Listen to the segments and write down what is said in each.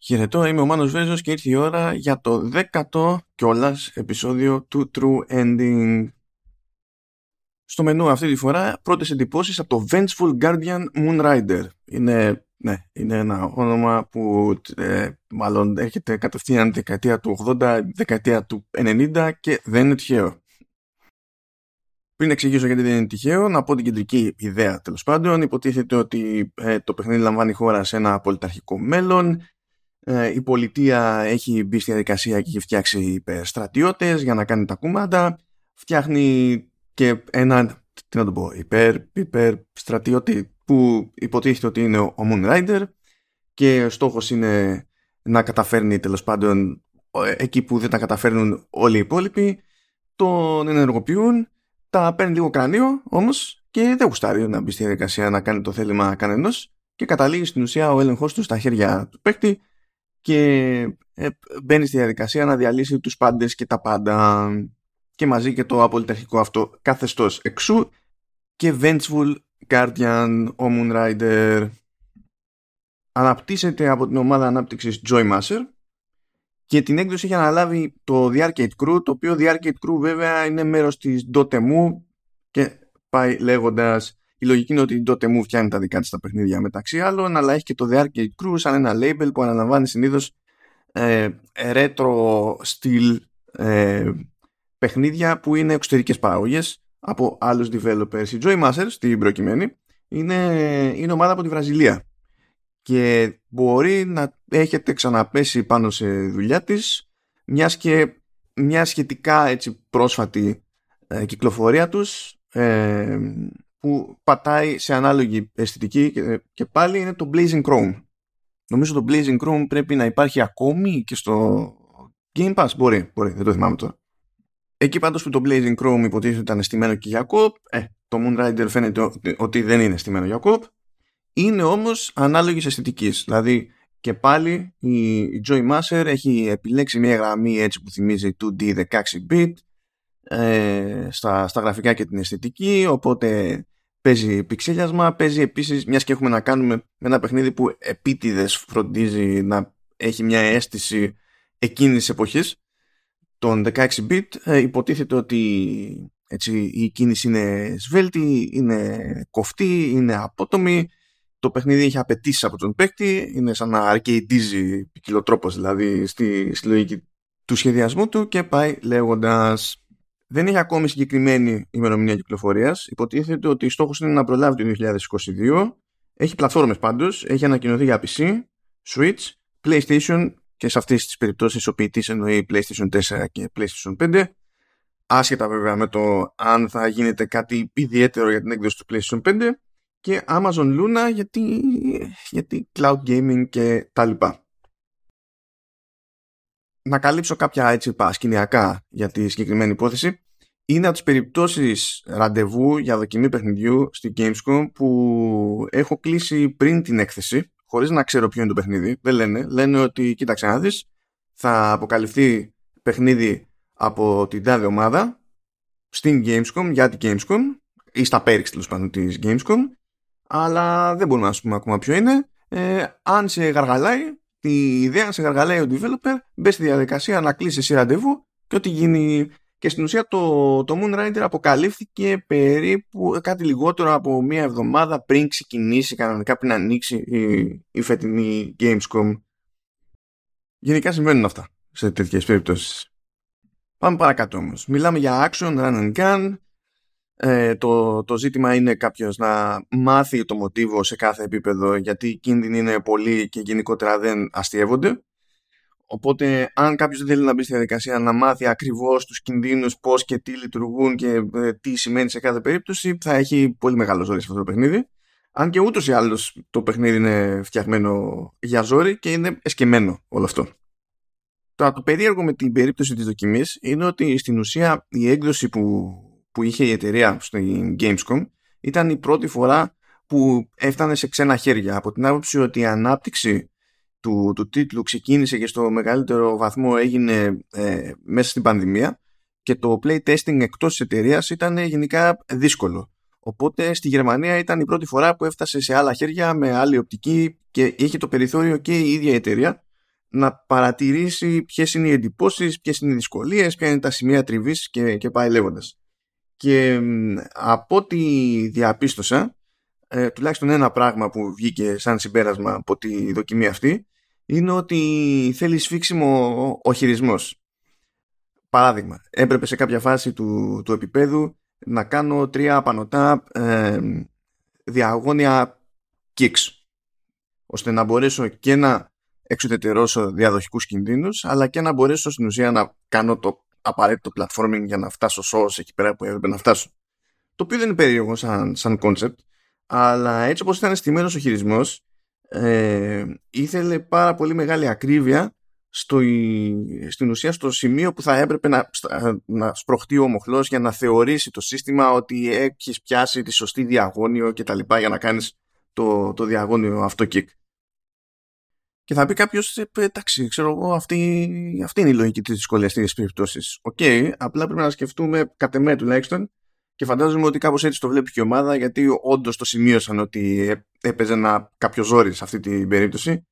Χαιρετώ, είμαι ο Μάνος Βέζος και ήρθε η ώρα για το δέκατο κιόλας επεισόδιο του True Ending. Στο μενού αυτή τη φορά πρώτες εντυπώσεις από το Vengeful Guardian Moonrider. Είναι, ναι, είναι ένα όνομα που ε, μάλλον έρχεται κατευθείαν δεκαετία του 80, δεκαετία του 90 και δεν είναι τυχαίο. Πριν εξηγήσω γιατί δεν είναι τυχαίο, να πω την κεντρική ιδέα τέλος πάντων. Υποτίθεται ότι ε, το παιχνίδι λαμβάνει χώρα σε ένα πολιταρχικό μέλλον ε, η πολιτεία έχει μπει στη διαδικασία και έχει φτιάξει υπερστρατιώτες για να κάνει τα κούμματα. Φτιάχνει και ένα, τι να το πω, υπερ, υπερ στρατιώτη που υποτίθεται ότι είναι ο Moon Rider και στόχος είναι να καταφέρνει τέλος πάντων εκεί που δεν τα καταφέρνουν όλοι οι υπόλοιποι τον ενεργοποιούν τα παίρνει λίγο κρανίο όμως και δεν γουστάρει να μπει στη διαδικασία να κάνει το θέλημα κανενός και καταλήγει στην ουσία ο έλεγχος του στα χέρια του παίκτη και ε, μπαίνει στη διαδικασία να διαλύσει τους πάντες και τα πάντα και μαζί και το απολυταρχικό αυτό καθεστώς. Εξού και Vengeful Guardian ο Moonrider. Αναπτύσσεται από την ομάδα ανάπτυξης Joy Master και την έκδοση έχει αναλάβει το The Arcade Crew το οποίο The Arcade Crew βέβαια είναι μέρος της Dotemu και πάει λέγοντας η λογική είναι ότι η Dotemu φτιάχνει τα δικά της τα παιχνίδια μεταξύ άλλων, αλλά έχει και το The Arcade Crew σαν ένα label που αναλαμβάνει συνήθως ε, retro style ε, παιχνίδια που είναι εξωτερικές παραγωγές από άλλους developers. Η Joy Masters, στην προκειμένη, είναι, είναι ομάδα από τη Βραζιλία και μπορεί να έχετε ξαναπέσει πάνω σε δουλειά της μιας και μια σχετικά έτσι πρόσφατη ε, κυκλοφορία τους ε, που πατάει σε ανάλογη αισθητική και, πάλι είναι το Blazing Chrome. Νομίζω το Blazing Chrome πρέπει να υπάρχει ακόμη και στο Game Pass. Μπορεί, μπορεί, δεν το θυμάμαι τώρα. Εκεί πάντως που το Blazing Chrome υποτίθεται ήταν στημένο και για κοπ, ε, το Moonrider φαίνεται ότι δεν είναι στημένο για κοπ, είναι όμως ανάλογης αισθητικής. Δηλαδή και πάλι η Joy Master έχει επιλέξει μια γραμμή έτσι που θυμίζει 2D 16-bit ε, στα, στα γραφικά και την αισθητική οπότε παίζει πιξέλιασμα παίζει επίσης μιας και έχουμε να κάνουμε με ένα παιχνίδι που επίτηδες φροντίζει να έχει μια αίσθηση εκείνης της εποχής των 16-bit ε, υποτίθεται ότι έτσι, η κίνηση είναι σβέλτη, είναι κοφτή, είναι απότομη το παιχνίδι έχει απαιτήσεις από τον παίκτη είναι σαν να arcadeίζει ποικιλοτρόπος δηλαδή στη, στη λογική του σχεδιασμού του και πάει λέγοντας δεν έχει ακόμη συγκεκριμένη ημερομηνία κυκλοφορίας. Υποτίθεται ότι στόχος είναι να προλάβει το 2022. Έχει πλατφόρμες πάντως. Έχει ανακοινωθεί για PC, Switch, PlayStation και σε αυτές τις περιπτώσεις ο ποιητής εννοεί PlayStation 4 και PlayStation 5. Άσχετα βέβαια με το αν θα γίνεται κάτι ιδιαίτερο για την έκδοση του PlayStation 5 και Amazon Luna γιατί, γιατί cloud gaming και τα λοιπά να καλύψω κάποια έτσι πασκηνιακά για τη συγκεκριμένη υπόθεση είναι από τις περιπτώσεις ραντεβού για δοκιμή παιχνιδιού στη Gamescom που έχω κλείσει πριν την έκθεση χωρίς να ξέρω ποιο είναι το παιχνίδι. Δεν λένε, λένε ότι κοίταξε να δεις θα αποκαλυφθεί παιχνίδι από την τάδε ομάδα στην Gamescom για την Gamescom ή στα Perks τέλος πάντων της Gamescom. Αλλά δεν μπορούμε να σου πούμε ακόμα ποιο είναι. Ε, αν σε γαργαλάει τη ιδέα σε γαργαλάει ο developer, μπες στη διαδικασία να κλείσεις εσύ ραντεβού και ό,τι γίνει. Και στην ουσία το, το Moonrider αποκαλύφθηκε περίπου κάτι λιγότερο από μία εβδομάδα πριν ξεκινήσει κανονικά πριν ανοίξει η, η φετινή Gamescom. Γενικά συμβαίνουν αυτά σε τέτοιες περιπτώσεις. Πάμε παρακάτω όμως. Μιλάμε για action, run and gun, ε, το, το ζήτημα είναι κάποιος να μάθει το μοτίβο σε κάθε επίπεδο γιατί οι κίνδυνοι είναι πολλοί και γενικότερα δεν αστείευονται. Οπότε αν κάποιος δεν θέλει να μπει στη διαδικασία να μάθει ακριβώς τους κινδύνους πώς και τι λειτουργούν και ε, τι σημαίνει σε κάθε περίπτωση θα έχει πολύ μεγάλο ζόρι σε αυτό το παιχνίδι. Αν και ούτως ή άλλως το παιχνίδι είναι φτιαγμένο για ζόρι και είναι εσκεμμένο όλο αυτό. Τώρα το περίεργο με την περίπτωση της δοκιμής είναι ότι στην ουσία η έκδοση που που είχε η εταιρεία στην Gamescom ήταν η πρώτη φορά που έφτανε σε ξένα χέρια από την άποψη ότι η ανάπτυξη του, του τίτλου ξεκίνησε και στο μεγαλύτερο βαθμό έγινε ε, μέσα στην πανδημία και το playtesting εκτός της εταιρείας ήταν γενικά δύσκολο. Οπότε στη Γερμανία ήταν η πρώτη φορά που έφτασε σε άλλα χέρια με άλλη οπτική και είχε το περιθώριο και η ίδια η εταιρεία να παρατηρήσει ποιες είναι οι εντυπώσεις, ποιες είναι οι δυσκολίες, ποια είναι τα σημεία τριβής και, και πάει λέγοντας. Και από ό,τι διαπίστωσα, ε, τουλάχιστον ένα πράγμα που βγήκε σαν συμπέρασμα από τη δοκιμή αυτή, είναι ότι θέλει σφίξιμο ο χειρισμός. Παράδειγμα, έπρεπε σε κάποια φάση του, του επίπεδου να κάνω τρία απανοτά ε, διαγώνια kicks ώστε να μπορέσω και να εξουδετερώσω διαδοχικούς κινδύνους αλλά και να μπορέσω στην ουσία να κάνω το απαραίτητο platforming για να φτάσω σως εκεί πέρα που έπρεπε να φτάσω. Το οποίο δεν είναι περίεργο σαν, σαν concept αλλά έτσι όπως ήταν στημένος ο χειρισμός ε, ήθελε πάρα πολύ μεγάλη ακρίβεια στο, στην ουσία στο σημείο που θα έπρεπε να, να σπρωχτεί ο μοχλός για να θεωρήσει το σύστημα ότι έχεις πιάσει τη σωστή διαγώνιο και τα λοιπά για να κάνεις το, το διαγώνιο αυτό kick. Και θα πει κάποιος, «Ε, εντάξει, ξέρω εγώ, αυτή, αυτή είναι η λογική της δυσκολίας στις περιπτώσεις. OK, okay, απλά πρέπει να σκεφτούμε, κατ' εμέ τουλάχιστον, και φαντάζομαι ότι κάπως έτσι το βλέπει και η ομάδα, γιατί όντως το σημείωσαν ότι έπαιζε ένα κάποιο ζόρι σε αυτή την περίπτωση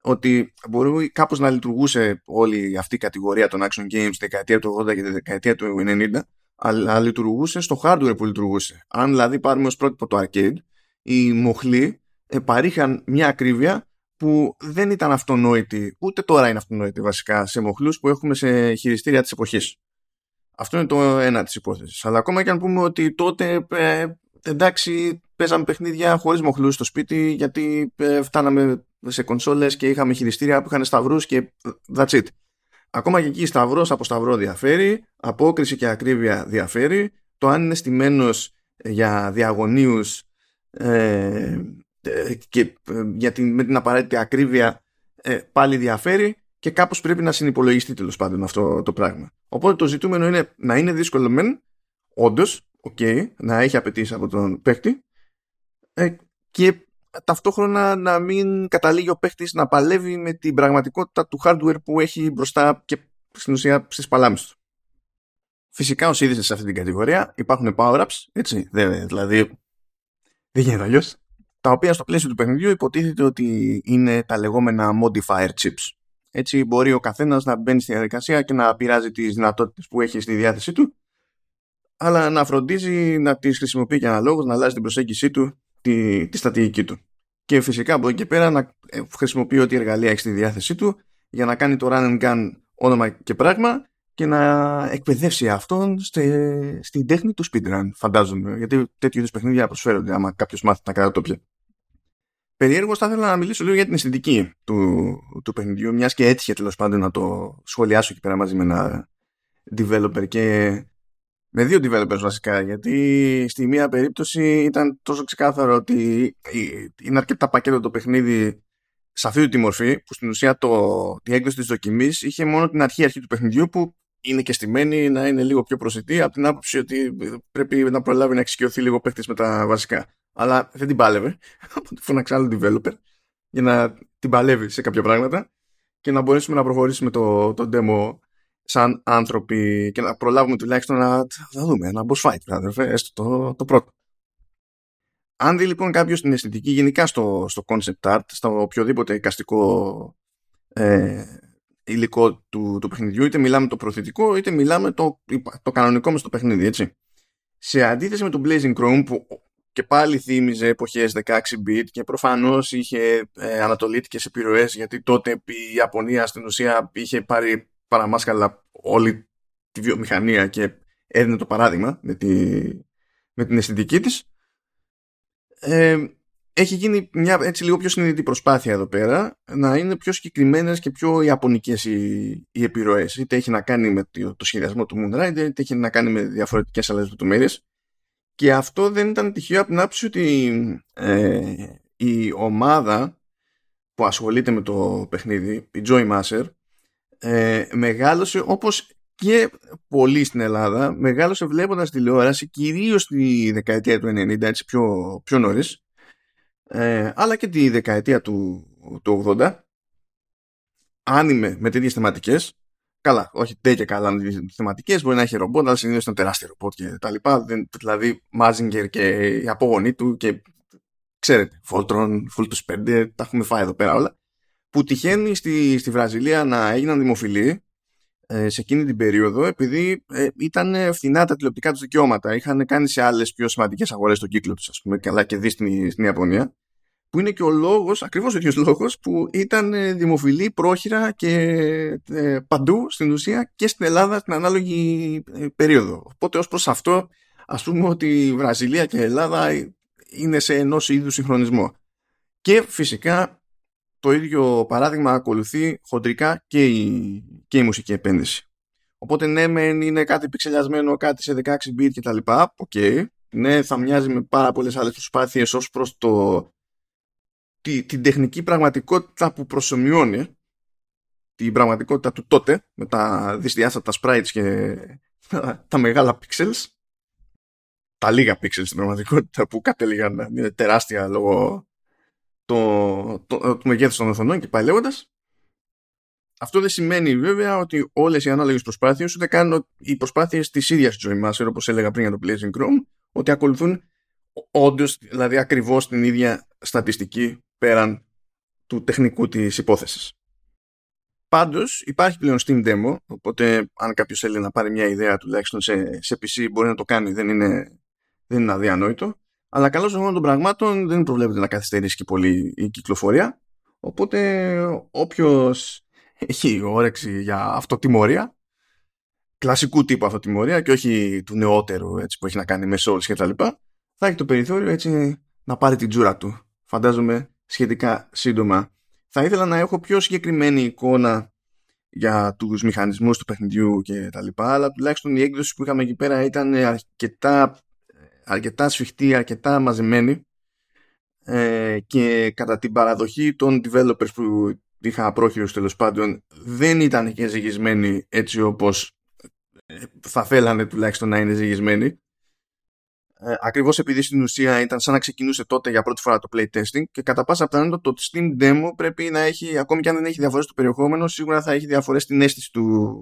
ότι μπορεί κάπως να λειτουργούσε όλη αυτή η κατηγορία των action games τη δεκαετία του 80 και τη δεκαετία του 90 αλλά λειτουργούσε στο hardware που λειτουργούσε. Αν δηλαδή πάρουμε ως πρότυπο το arcade οι μοχλοί παρήχαν μια ακρίβεια που δεν ήταν αυτονόητη, ούτε τώρα είναι αυτονόητη βασικά σε μοχλούς που έχουμε σε χειριστήρια της εποχής. Αυτό είναι το ένα της υπόθεσης. Αλλά ακόμα και αν πούμε ότι τότε ε, εντάξει παίζαμε παιχνίδια χωρίς μοχλούς στο σπίτι γιατί ε, φτάναμε σε κονσόλες και είχαμε χειριστήρια που είχαν σταυρούς και that's it. Ακόμα και εκεί σταυρός από σταυρό διαφέρει, απόκριση και ακρίβεια διαφέρει, το αν είναι στημένος για διαγωνίους ε, ε και ε, για την, με την απαραίτητη ακρίβεια ε, πάλι διαφέρει και κάπως πρέπει να συνυπολογιστεί τέλος πάντων αυτό το πράγμα. Οπότε το ζητούμενο είναι να είναι δύσκολο μεν, όντως, okay, να έχει απαιτήσει από τον παίκτη ε, και ταυτόχρονα να μην καταλήγει ο παίχτη να παλεύει με την πραγματικότητα του hardware που έχει μπροστά και στην ουσία στις παλάμες του. Φυσικά όσοι είδε σε αυτή την κατηγορία υπάρχουν power-ups, έτσι, δηλαδή δεν γίνεται αλλιώς. Τα οποία στο πλαίσιο του παιχνιδιού υποτίθεται ότι είναι τα λεγόμενα modifier chips. Έτσι μπορεί ο καθένας να μπαίνει στη διαδικασία και να πειράζει τις δυνατότητες που έχει στη διάθεσή του αλλά να φροντίζει να τις χρησιμοποιεί και αναλόγως, να αλλάζει την προσέγγιση του τη, τη στρατηγική του. Και φυσικά από εκεί και πέρα να ε, χρησιμοποιεί ό,τι εργαλεία έχει στη διάθεσή του για να κάνει το run and gun όνομα και πράγμα και να εκπαιδεύσει αυτόν στη, στην τέχνη του speedrun, φαντάζομαι. Γιατί τέτοιου είδους παιχνίδια προσφέρονται άμα κάποιος μάθει να κρατά το πια. Περιέργω, θα ήθελα να μιλήσω λίγο για την αισθητική του, του παιχνιδιού, μιας και έτυχε τέλος πάντων να το σχολιάσω εκεί πέρα μαζί με ένα developer και με δύο developers βασικά, γιατί στη μία περίπτωση ήταν τόσο ξεκάθαρο ότι είναι αρκετά πακέτο το παιχνίδι σε αυτή τη μορφή, που στην ουσία το, η έκδοση της δοκιμής είχε μόνο την αρχή αρχή του παιχνιδιού που είναι και στημένη να είναι λίγο πιο προσιτή από την άποψη ότι πρέπει να προλάβει να εξοικειωθεί λίγο παίχτης με τα βασικά. Αλλά δεν την πάλευε, οπότε φώναξε άλλο developer για να την παλεύει σε κάποια πράγματα και να μπορέσουμε να προχωρήσουμε το, το demo σαν άνθρωποι και να προλάβουμε τουλάχιστον να θα δούμε ένα boss fight, αδερφέ, έστω το, το πρώτο. Αν δει λοιπόν κάποιος την αισθητική γενικά στο, στο concept art, στο οποιοδήποτε εικαστικό ε, υλικό του, του παιχνιδιού, είτε μιλάμε το προθετικό, είτε μιλάμε το, το κανονικό μες στο παιχνίδι, έτσι. Σε αντίθεση με το Blazing Chrome που και πάλι θύμιζε εποχές 16-bit και προφανώς είχε ε, ανατολίτικες επιρροές γιατί τότε η Ιαπωνία στην ουσία είχε πάρει παραμάσκαλα όλη τη βιομηχανία και έδινε το παράδειγμα με, τη, με την αισθητική της. Ε, έχει γίνει μια έτσι λίγο πιο συνειδητή προσπάθεια εδώ πέρα να είναι πιο συγκεκριμένες και πιο ιαπωνικές οι, οι επιρροές. Είτε έχει να κάνει με το, το σχεδιασμό του Moonrider είτε έχει να κάνει με διαφορετικές άλλες λεπτομέρειες και αυτό δεν ήταν τυχαίο από την άποψη ότι ε, η ομάδα που ασχολείται με το παιχνίδι, η Joy Master, ε, μεγάλωσε όπως και πολλοί στην Ελλάδα μεγάλωσε βλέποντας τηλεόραση κυρίως στη δεκαετία του 90 έτσι πιο, πιο νωρίς ε, αλλά και τη δεκαετία του, του 80 άνιμε με τέτοιες θεματικές καλά, όχι τέτοια καλά με τις θεματικές μπορεί να έχει ρομπότ αλλά συνήθως ήταν τεράστιο ρομπότ και τα λοιπά δηλαδή Μάζιγκερ και η απόγονή του και ξέρετε Voltron, Full to Spender τα έχουμε φάει εδώ πέρα όλα που τυχαίνει στη, στη Βραζιλία να έγιναν δημοφιλή ε, σε εκείνη την περίοδο επειδή ε, ήταν φθηνά τα τηλεοπτικά τους δικαιώματα. Είχαν κάνει σε άλλες πιο σημαντικές αγορές τον κύκλο τους, ας πούμε, καλά και δει στην, στην Ιαπωνία. Που είναι και ο λόγος, ακριβώς ο ίδιος λόγος, που ήταν ε, δημοφιλή πρόχειρα και ε, παντού στην ουσία και στην Ελλάδα στην ανάλογη ε, περίοδο. Οπότε ως προς αυτό, ας πούμε ότι η Βραζιλία και η Ελλάδα είναι σε ενός είδους συγχρονισμό. Και φυσικά το ίδιο παράδειγμα ακολουθεί χοντρικά και η, και η μουσική επένδυση. Οπότε ναι, μεν είναι κάτι πιξελιασμένο, κάτι σε 16 bit κτλ. OK. Okay. Ναι, θα μοιάζει με πάρα πολλές άλλες προσπάθειες ως προς το, τη, την τεχνική πραγματικότητα που προσομοιώνει την πραγματικότητα του τότε με τα δυσδιάστατα sprites και τα, μεγάλα pixels τα λίγα pixels στην πραγματικότητα που κατέληγαν να είναι τεράστια λόγω το, το, το, το μεγέθους των οθονών και πάει λέγοντας. Αυτό δεν σημαίνει βέβαια ότι όλες οι ανάλογες προσπάθειες, ούτε καν οι προσπάθειες της ίδιας Joy Master, όπως έλεγα πριν για το Blazing Chrome, ότι ακολουθούν όντως, δηλαδή ακριβώς την ίδια στατιστική πέραν του τεχνικού της υπόθεσης. Πάντως υπάρχει πλέον Steam Demo, οπότε αν κάποιος θέλει να πάρει μια ιδέα τουλάχιστον σε, σε PC μπορεί να το κάνει, δεν είναι, δεν είναι αδιανόητο. Αλλά καλώς όλων των πραγμάτων δεν προβλέπεται να καθυστερήσει και πολύ η κυκλοφορία. Οπότε όποιος έχει όρεξη για αυτοτιμωρία, κλασικού τύπου αυτοτιμωρία και όχι του νεότερου έτσι, που έχει να κάνει με Souls και τα λοιπά, θα έχει το περιθώριο έτσι να πάρει την τζούρα του. Φαντάζομαι σχετικά σύντομα. Θα ήθελα να έχω πιο συγκεκριμένη εικόνα για τους μηχανισμούς του παιχνιδιού και τα λοιπά, αλλά τουλάχιστον η έκδοση που είχαμε εκεί πέρα ήταν αρκετά αρκετά σφιχτή, αρκετά μαζεμένη ε, και κατά την παραδοχή των developers που είχα πρόχειρους τέλος πάντων δεν ήταν και ζυγισμένοι έτσι όπως ε, θα θέλανε τουλάχιστον να είναι ζυγισμένοι ε, ακριβώς επειδή στην ουσία ήταν σαν να ξεκινούσε τότε για πρώτη φορά το playtesting και κατά πάσα πιθανότητα το Steam Demo πρέπει να έχει, ακόμη και αν δεν έχει διαφορές στο περιεχόμενο, σίγουρα θα έχει διαφορές στην αίσθηση του,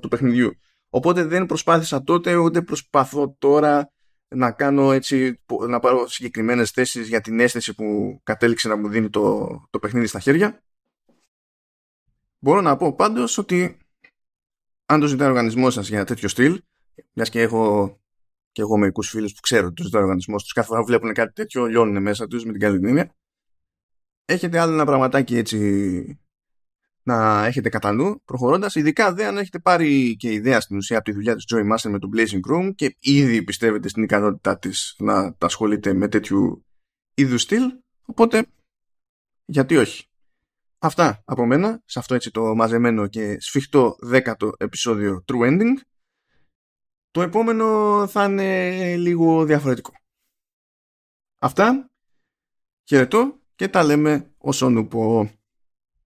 του παιχνιδιού. Οπότε δεν προσπάθησα τότε ούτε προσπαθώ τώρα να κάνω έτσι, να πάρω συγκεκριμένες θέσεις για την αίσθηση που κατέληξε να μου δίνει το, το παιχνίδι στα χέρια. Μπορώ να πω πάντως ότι αν το ζητάει ο οργανισμός σας για τέτοιο στυλ, μιας και έχω και εγώ μερικούς φίλους που ξέρω ότι το ζητάει ο οργανισμός τους, κάθε φορά που βλέπουν κάτι τέτοιο λιώνουν μέσα τους με την καλή έννοια. Έχετε άλλο ένα πραγματάκι έτσι να έχετε κατά νου προχωρώντας, ειδικά δε αν έχετε πάρει και ιδέα στην ουσία από τη δουλειά της Joy Master με το Blazing Chrome και ήδη πιστεύετε στην ικανότητά της να τα ασχολείτε με τέτοιου είδους στυλ. Οπότε, γιατί όχι. Αυτά από μένα σε αυτό έτσι το μαζεμένο και σφιχτό δέκατο επεισόδιο True Ending. Το επόμενο θα είναι λίγο διαφορετικό. Αυτά. Χαιρετώ και τα λέμε όσον πω.